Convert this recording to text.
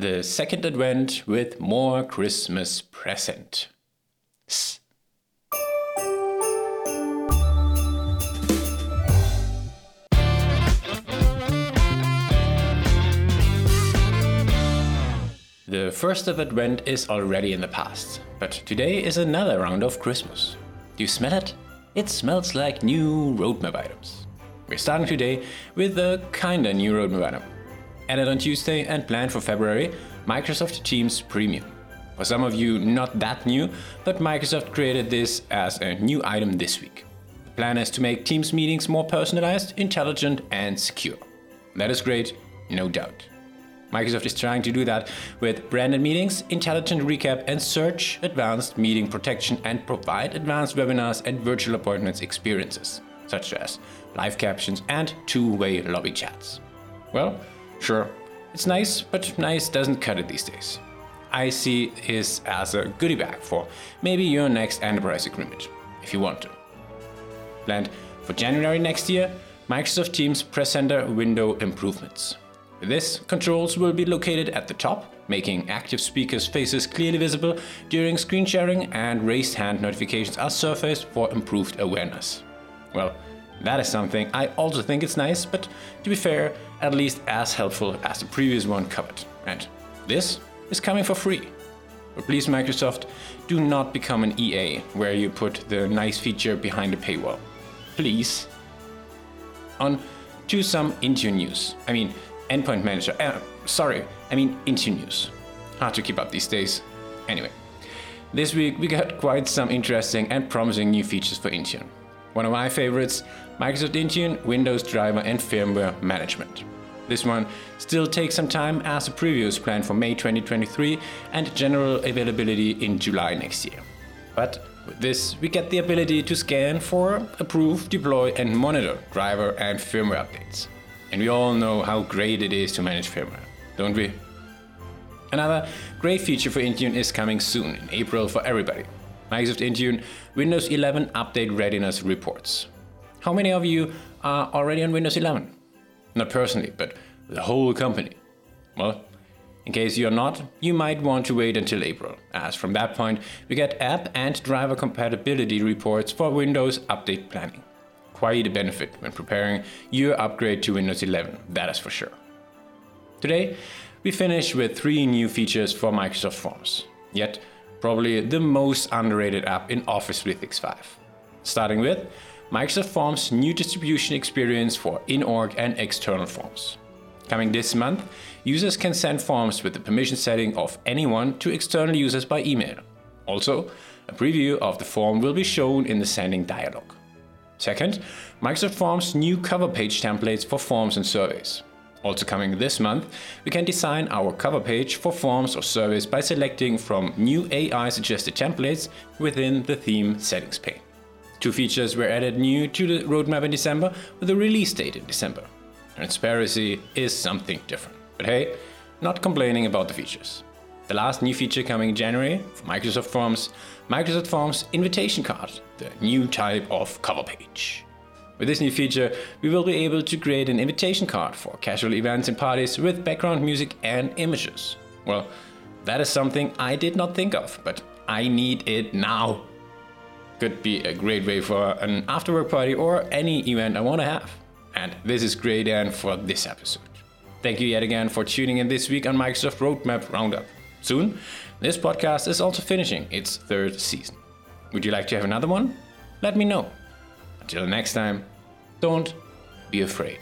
the second advent with more Christmas present. The first of Advent is already in the past, but today is another round of Christmas. Do you smell it? It smells like new roadmap items. We're starting today with a kinda new roadmap item. Added on Tuesday and planned for February, Microsoft Teams Premium. For some of you, not that new, but Microsoft created this as a new item this week. The plan is to make Teams meetings more personalized, intelligent, and secure. That is great, no doubt. Microsoft is trying to do that with branded meetings, intelligent recap, and search advanced meeting protection and provide advanced webinars and virtual appointments experiences, such as live captions and two way lobby chats. Well, sure, it's nice, but nice doesn't cut it these days. I see this as a goodie bag for maybe your next enterprise agreement, if you want to. Planned for January next year, Microsoft Teams Presenter window improvements. This, controls will be located at the top, making active speakers' faces clearly visible during screen sharing, and raised hand notifications are surfaced for improved awareness. Well, that is something I also think it's nice, but to be fair, at least as helpful as the previous one covered. And this is coming for free. But please, Microsoft, do not become an EA where you put the nice feature behind a paywall. Please. On to some Intune news. I mean, Endpoint Manager. Uh, sorry, I mean Intune News. Hard to keep up these days. Anyway, this week we got quite some interesting and promising new features for Intune. One of my favorites, Microsoft Intune, Windows driver and firmware management. This one still takes some time as the preview is planned for May 2023 and general availability in July next year. But with this, we get the ability to scan for, approve, deploy, and monitor driver and firmware updates. And we all know how great it is to manage firmware, don't we? Another great feature for Intune is coming soon, in April for everybody. Microsoft Intune Windows 11 Update Readiness Reports. How many of you are already on Windows 11? Not personally, but the whole company. Well, in case you're not, you might want to wait until April, as from that point we get app and driver compatibility reports for Windows update planning quite a benefit when preparing your upgrade to Windows 11, that is for sure. Today, we finish with three new features for Microsoft Forms, yet probably the most underrated app in Office 365. Starting with Microsoft Forms' new distribution experience for in-org and external forms. Coming this month, users can send forms with the permission setting of anyone to external users by email. Also, a preview of the form will be shown in the sending dialog. Second, Microsoft Forms new cover page templates for forms and surveys. Also coming this month, we can design our cover page for forms or service by selecting from new AI suggested templates within the theme settings pane. Two features were added new to the roadmap in December with a release date in December. Transparency is something different. But hey, not complaining about the features. The last new feature coming in January for Microsoft Forms, Microsoft Forms Invitation Card, the new type of cover page. With this new feature, we will be able to create an invitation card for casual events and parties with background music and images. Well, that is something I did not think of, but I need it now. Could be a great way for an after work party or any event I want to have. And this is great and for this episode. Thank you yet again for tuning in this week on Microsoft Roadmap Roundup. Soon, this podcast is also finishing its third season. Would you like to have another one? Let me know. Until next time, don't be afraid.